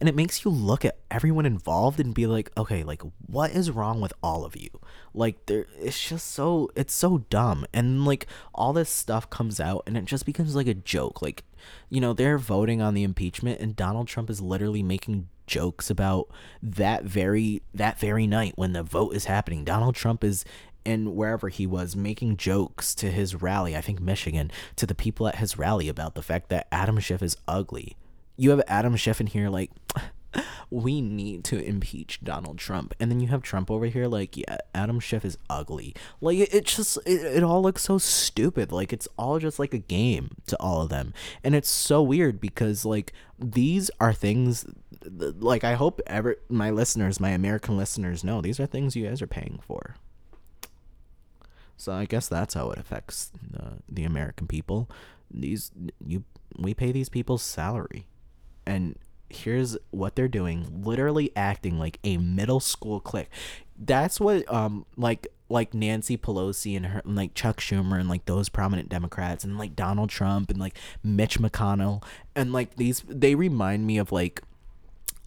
And it makes you look at everyone involved and be like, okay, like what is wrong with all of you? Like there it's just so it's so dumb. And like all this stuff comes out and it just becomes like a joke. Like, you know, they're voting on the impeachment and Donald Trump is literally making jokes about that very that very night when the vote is happening. Donald Trump is and wherever he was making jokes to his rally, I think Michigan, to the people at his rally about the fact that Adam Schiff is ugly you have Adam Schiff in here like we need to impeach Donald Trump. And then you have Trump over here like, yeah, Adam Schiff is ugly. Like it, it just it, it all looks so stupid. Like it's all just like a game to all of them. And it's so weird because like these are things like I hope ever my listeners, my American listeners know these are things you guys are paying for. So I guess that's how it affects uh, the American people. These you we pay these people's salary and here's what they're doing literally acting like a middle school clique that's what um like like Nancy Pelosi and her and like Chuck Schumer and like those prominent Democrats and like Donald Trump and like Mitch McConnell and like these they remind me of like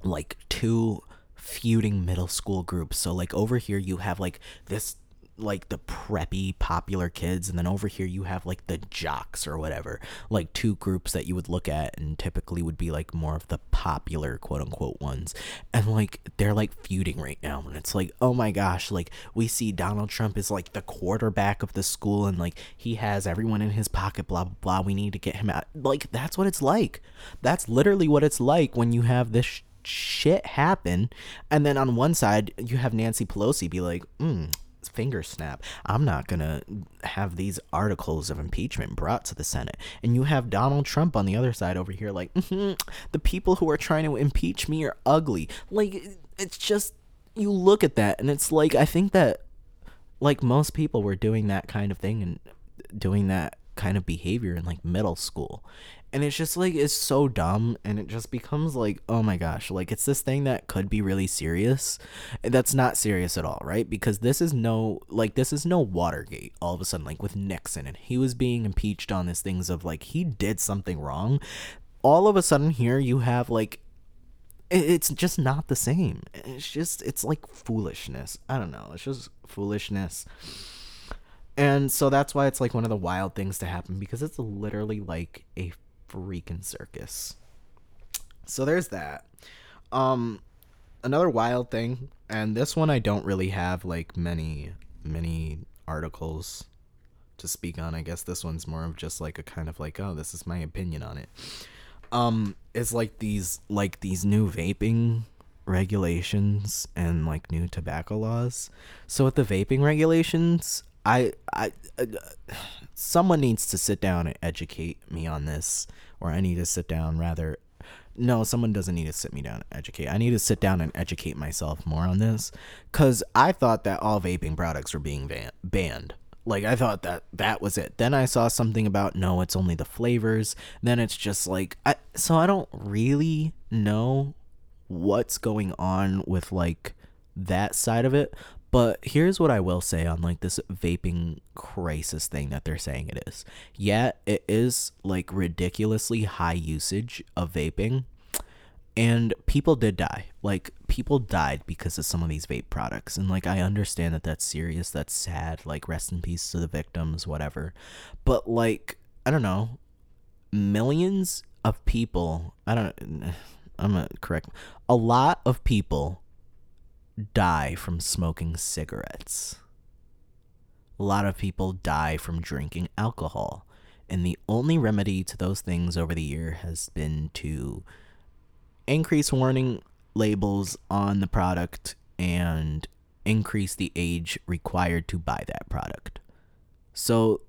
like two feuding middle school groups. So like over here you have like this like the preppy popular kids and then over here you have like the jocks or whatever. Like two groups that you would look at and typically would be like more of the popular quote unquote ones. And like they're like feuding right now and it's like oh my gosh like we see Donald Trump is like the quarterback of the school and like he has everyone in his pocket blah blah blah. We need to get him out. Like that's what it's like. That's literally what it's like when you have this sh- shit happen and then on one side you have Nancy Pelosi be like mm finger snap. I'm not going to have these articles of impeachment brought to the Senate. And you have Donald Trump on the other side over here, like, mm-hmm, the people who are trying to impeach me are ugly. Like, it's just, you look at that, and it's like, I think that, like, most people were doing that kind of thing and doing that kind of behavior in like middle school and it's just like it's so dumb and it just becomes like oh my gosh like it's this thing that could be really serious that's not serious at all right? Because this is no like this is no watergate all of a sudden like with nixon and he was being impeached on these things of like he did something wrong. All of a sudden here you have like it's just not the same. It's just it's like foolishness. I don't know. It's just foolishness. And so that's why it's like one of the wild things to happen because it's literally like a freaking circus. So there's that. Um another wild thing, and this one I don't really have like many many articles to speak on. I guess this one's more of just like a kind of like, oh, this is my opinion on it. Um is like these like these new vaping regulations and like new tobacco laws. So with the vaping regulations, I I uh, someone needs to sit down and educate me on this or I need to sit down rather no, someone doesn't need to sit me down and educate. I need to sit down and educate myself more on this cuz I thought that all vaping products were being van- banned. Like I thought that that was it. Then I saw something about no, it's only the flavors. Then it's just like I so I don't really know what's going on with like that side of it, but here's what I will say on like this vaping crisis thing that they're saying it is. Yeah, it is like ridiculously high usage of vaping. And people did die. Like people died because of some of these vape products. And like I understand that that's serious, that's sad, like rest in peace to the victims, whatever. But like I don't know, millions of people, I don't I'm gonna correct a lot of people die from smoking cigarettes. A lot of people die from drinking alcohol. And the only remedy to those things over the year has been to increase warning labels on the product and increase the age required to buy that product. So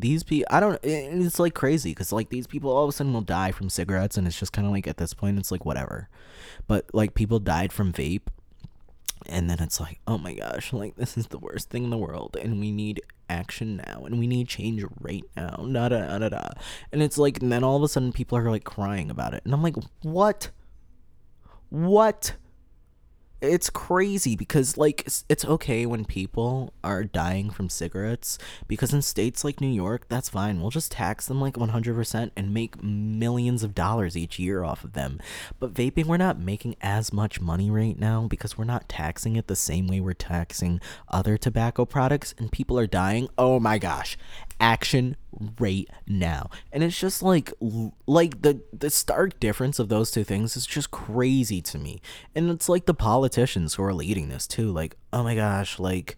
these people, I don't, it's like crazy because like these people all of a sudden will die from cigarettes, and it's just kind of like at this point, it's like whatever. But like people died from vape, and then it's like, oh my gosh, like this is the worst thing in the world, and we need action now, and we need change right now, da da da da. da. And it's like, and then all of a sudden people are like crying about it, and I'm like, what? What? It's crazy because like it's, okay when people are dying from cigarettes because in states like New York that's fine. We'll just tax them like 100% and make millions of dollars each year off of them. But vaping we're not making as much money right now because we're not taxing it the same way we're taxing other tobacco products and people are dying. Oh my gosh action right now and it's just like like the the stark difference of those two things is just crazy to me and it's like the politicians who are leading this too like oh my gosh like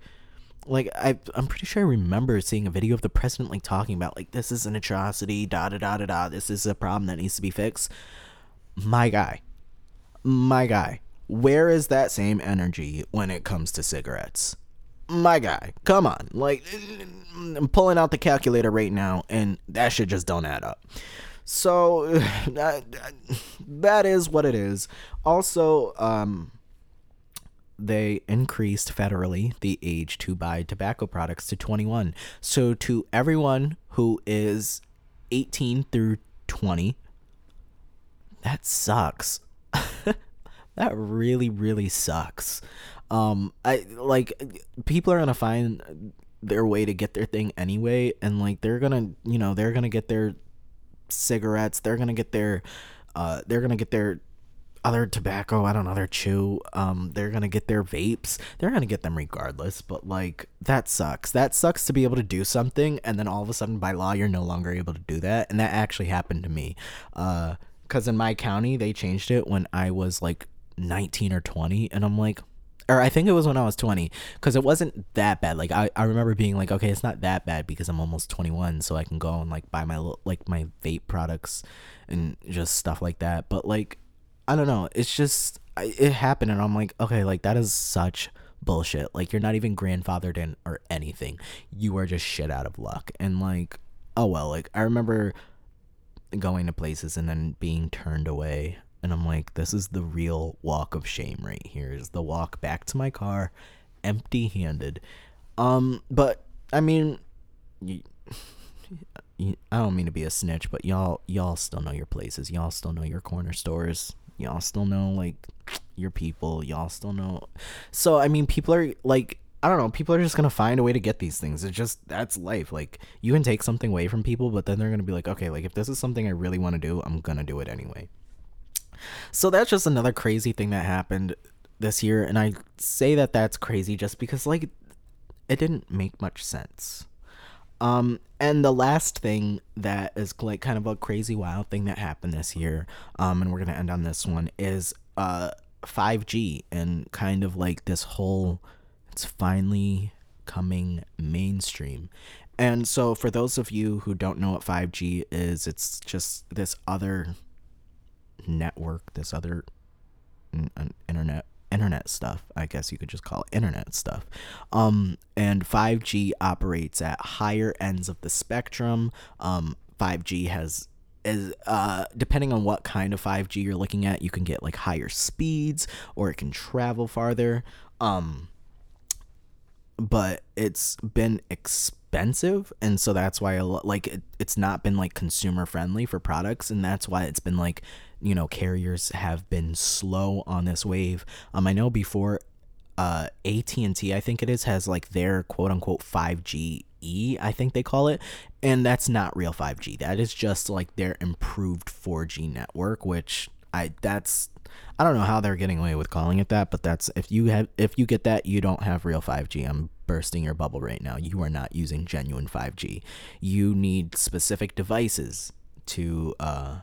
like I, I'm pretty sure I remember seeing a video of the president like talking about like this is an atrocity, da da da da da. This is a problem that needs to be fixed. My guy, my guy, where is that same energy when it comes to cigarettes? My guy, come on. Like, I'm pulling out the calculator right now, and that shit just don't add up. So, that, is what it is. Also, um, they increased federally the age to buy tobacco products to 21. So, to everyone who is 18 through 20, that sucks. that really, really sucks um i like people are gonna find their way to get their thing anyway and like they're gonna you know they're gonna get their cigarettes they're gonna get their uh they're gonna get their other tobacco i don't know their chew um they're gonna get their vapes they're gonna get them regardless but like that sucks. That sucks to be able to do something and then all of a sudden by law you're no longer able to do that and that actually happened to me. Uh because in my county they changed it when i was like 19 or 20 and i'm like or I think it was when I was 20 because it wasn't that bad. Like I, I remember being like, okay, it's not that bad because I'm almost 21, so I can go and like buy my like my vape products and just stuff like that. But like, I don't know, it's just it happened, and I'm like, okay, like that is such bullshit. Like you're not even grandfathered in or anything. You are just shit out of luck, and like, oh well. Like I remember going to places and then being turned away and I'm like, this is the real walk of shame right here. Is the walk back to my car, empty handed. Um, but I mean, I don't mean to be a snitch, but y'all y'all still know your places. Y'all still know your corner stores. Y'all still know like your people. Y'all still know. So I mean, people are like I don't know. People are just gonna find a way to get these things. It's just that's life. Like you can take something away from people, but then they're gonna be like, okay, like if this is something I really want to do, I'm gonna do it anyway. So that's just another crazy thing that happened this year, and I say that that's crazy just because like it didn't make much sense. Um, and the last thing that is like kind of a crazy wild thing that happened this year, um, and we're gonna end on this one is uh 5G and kind of like this whole it's finally coming mainstream. And so for those of you who don't know what 5G is, it's just this other network, this other internet internet stuff, I guess you could just call it internet stuff. Um, and 5G operates at higher ends of the spectrum. Um, 5G has is uh depending on what kind of 5G you're looking at, you can get like higher speeds or it can travel farther. Um but it's been expensive and so that's why like it, it's not been like consumer friendly for products and that's why it's been like you know carriers have been slow on this wave. Um, I know before uh AT&T I think it is has like their quote unquote 5G E I think they call it and that's not real 5G. That is just like their improved 4G network which I that's I don't know how they're getting away with calling it that, but that's if you have if you get that, you don't have real 5G. I'm bursting your bubble right now. You are not using genuine 5G. You need specific devices to uh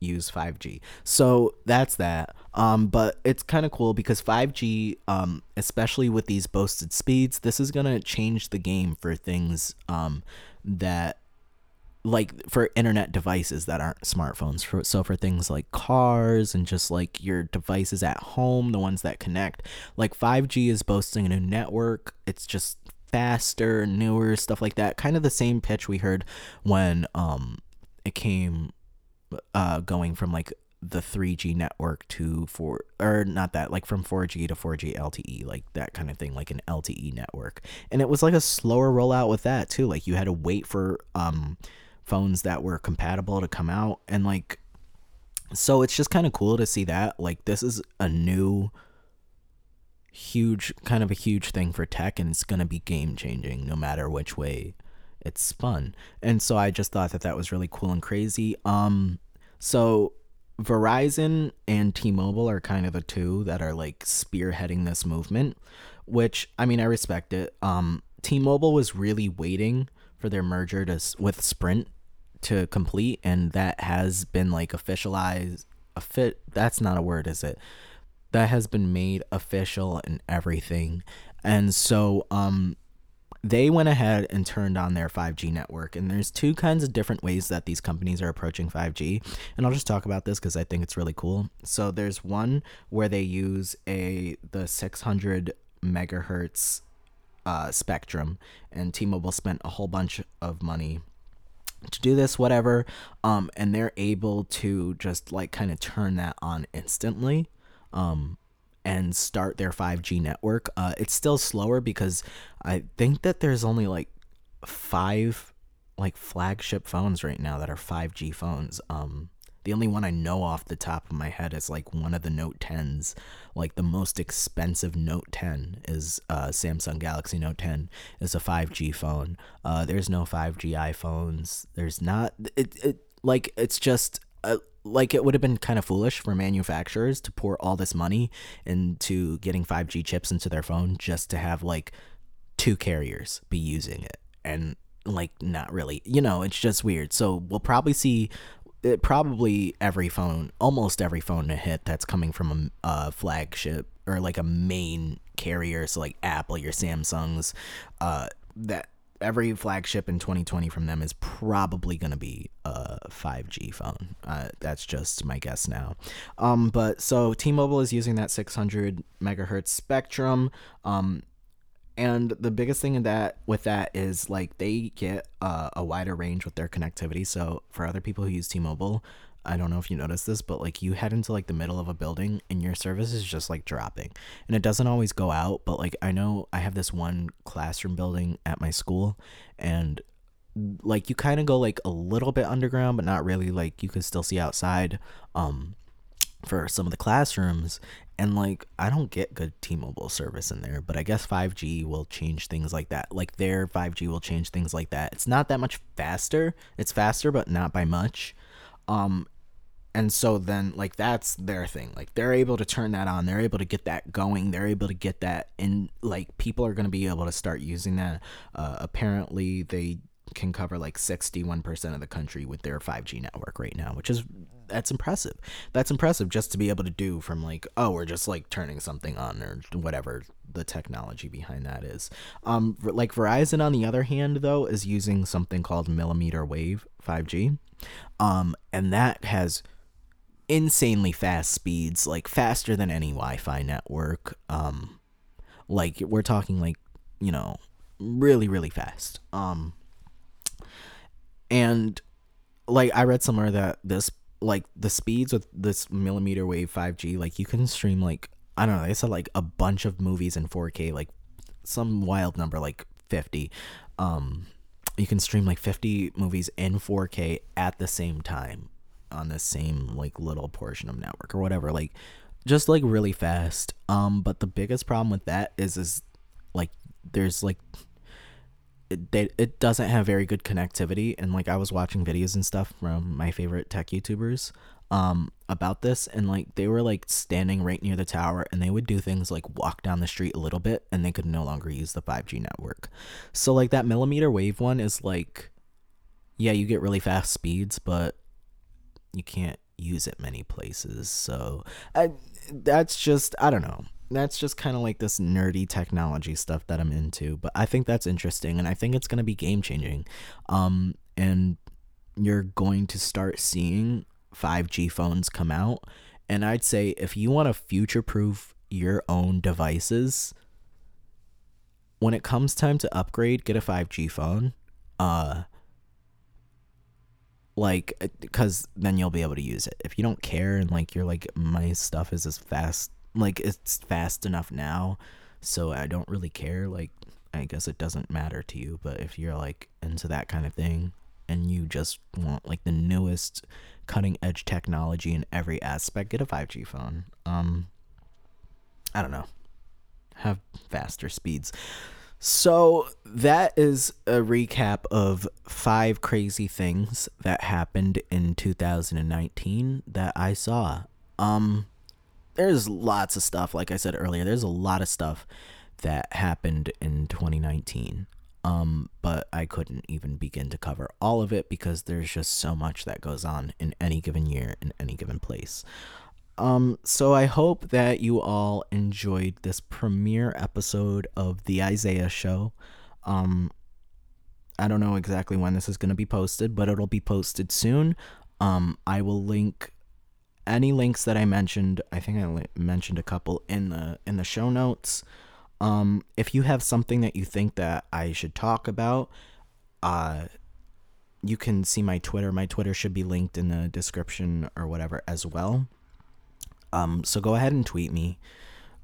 use 5G. So that's that. Um, but it's kind of cool because 5G, um, especially with these boasted speeds, this is gonna change the game for things um, that like for internet devices that aren't smartphones for so for things like cars and just like your devices at home the ones that connect like 5g is boasting a new network it's just faster newer stuff like that kind of the same pitch we heard when um it came uh going from like the 3G network to 4 or not that like from 4G to 4G LTE like that kind of thing like an LTE network. And it was like a slower rollout with that too. Like you had to wait for um phones that were compatible to come out. And like so it's just kind of cool to see that. Like this is a new huge kind of a huge thing for tech and it's going to be game changing no matter which way it's spun and so i just thought that that was really cool and crazy um so Verizon and T-Mobile are kind of the two that are like spearheading this movement, which I mean I respect it. Um, T-Mobile was really waiting for their merger to with Sprint to complete, and that has been like officialized. A fit that's not a word, is it? That has been made official and everything, and so um, they went ahead and turned on their 5G network. And there's two kinds of different ways that these companies are approaching 5G. And I'll just talk about this because I think it's really cool. So there's one where they use a the 600 megahertz uh, spectrum, and T-Mobile spent a whole bunch of money to do this whatever um and they're able to just like kind of turn that on instantly um and start their 5G network. Uh, it's still slower because I think that there's only like five like flagship phones right now that are 5G phones. Um, the only one I know off the top of my head is like one of the Note 10s. Like the most expensive Note 10 is uh, Samsung Galaxy Note 10 is a 5G phone. Uh, there's no 5G iPhones. There's not it, it like it's just uh, like it would have been kind of foolish for manufacturers to pour all this money into getting 5G chips into their phone just to have like two carriers be using it and like not really you know it's just weird. So we'll probably see it, uh, probably every phone almost every phone to hit that's coming from a, a flagship or like a main carrier so like apple your samsungs uh that every flagship in 2020 from them is probably going to be a 5G phone. Uh, that's just my guess now. Um, but so T-Mobile is using that 600 megahertz spectrum. Um, and the biggest thing in that with that is like they get uh, a wider range with their connectivity. So for other people who use T-Mobile, I don't know if you noticed this, but like you head into like the middle of a building and your service is just like dropping. And it doesn't always go out, but like I know I have this one classroom building at my school and like you kind of go like a little bit underground, but not really like you can still see outside um for some of the classrooms and like I don't get good T-Mobile service in there, but I guess 5G will change things like that. Like their 5G will change things like that. It's not that much faster. It's faster but not by much. Um and so then like that's their thing. Like they're able to turn that on. They're able to get that going. They're able to get that and like people are going to be able to start using that. Uh, apparently they can cover like 61% of the country with their 5G network right now which is that's impressive. That's impressive just to be able to do from like oh we're just like turning something on or whatever the technology behind that is um like Verizon on the other hand though is using something called millimeter wave 5G um and that has insanely fast speeds, like faster than any Wi-Fi network. Um, like we're talking like you know really really fast. Um, and like I read somewhere that this like the speeds with this millimeter wave 5G, like you can stream like I don't know, they said like a bunch of movies in 4K, like some wild number, like 50. Um, you can stream like 50 movies in 4K at the same time on the same like little portion of network or whatever like just like really fast um but the biggest problem with that is is like there's like it, it doesn't have very good connectivity and like i was watching videos and stuff from my favorite tech youtubers um about this and like they were like standing right near the tower and they would do things like walk down the street a little bit and they could no longer use the 5G network. So like that millimeter wave one is like yeah, you get really fast speeds, but you can't use it many places. So I, that's just I don't know. That's just kind of like this nerdy technology stuff that I'm into, but I think that's interesting and I think it's going to be game changing. Um and you're going to start seeing 5G phones come out. And I'd say if you want to future proof your own devices, when it comes time to upgrade, get a 5G phone. Uh, like because then you'll be able to use it if you don't care and like you're like my stuff is as fast like it's fast enough now so i don't really care like i guess it doesn't matter to you but if you're like into that kind of thing and you just want like the newest cutting edge technology in every aspect get a 5g phone um i don't know have faster speeds so that is a recap of five crazy things that happened in 2019 that I saw. Um there's lots of stuff like I said earlier. There's a lot of stuff that happened in 2019. Um but I couldn't even begin to cover all of it because there's just so much that goes on in any given year in any given place. Um, so I hope that you all enjoyed this premiere episode of the Isaiah Show. Um, I don't know exactly when this is going to be posted, but it'll be posted soon. Um, I will link any links that I mentioned. I think I li- mentioned a couple in the in the show notes. Um, if you have something that you think that I should talk about, uh, you can see my Twitter. My Twitter should be linked in the description or whatever as well. Um, so go ahead and tweet me,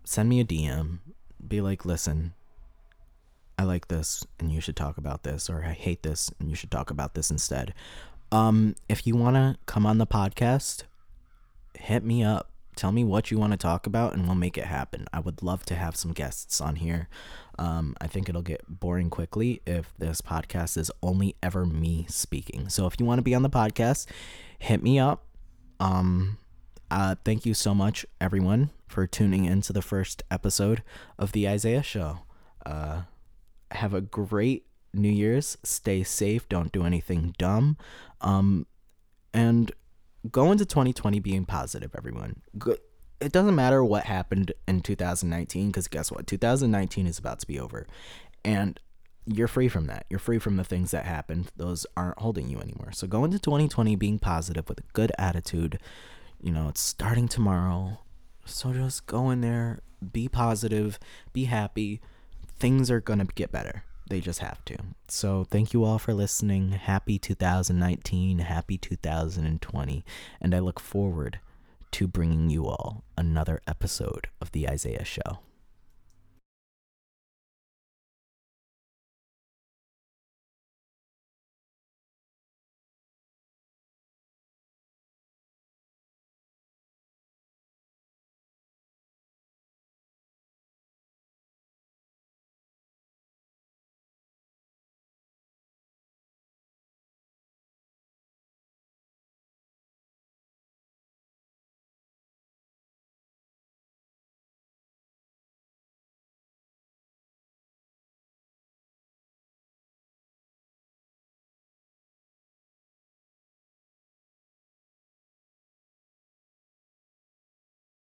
send me a DM, be like, listen, I like this and you should talk about this, or I hate this and you should talk about this instead. Um, if you want to come on the podcast, hit me up. Tell me what you want to talk about and we'll make it happen. I would love to have some guests on here. Um, I think it'll get boring quickly if this podcast is only ever me speaking. So if you want to be on the podcast, hit me up. Um, uh, thank you so much, everyone, for tuning in to the first episode of the Isaiah Show. Uh, have a great New Year's. Stay safe. Don't do anything dumb. Um, and go into 2020 being positive, everyone. It doesn't matter what happened in 2019 because guess what? 2019 is about to be over. And you're free from that. You're free from the things that happened. Those aren't holding you anymore. So go into 2020 being positive with a good attitude you know, it's starting tomorrow. So just go in there, be positive, be happy. Things are going to get better. They just have to. So thank you all for listening. Happy 2019, happy 2020. And I look forward to bringing you all another episode of The Isaiah Show.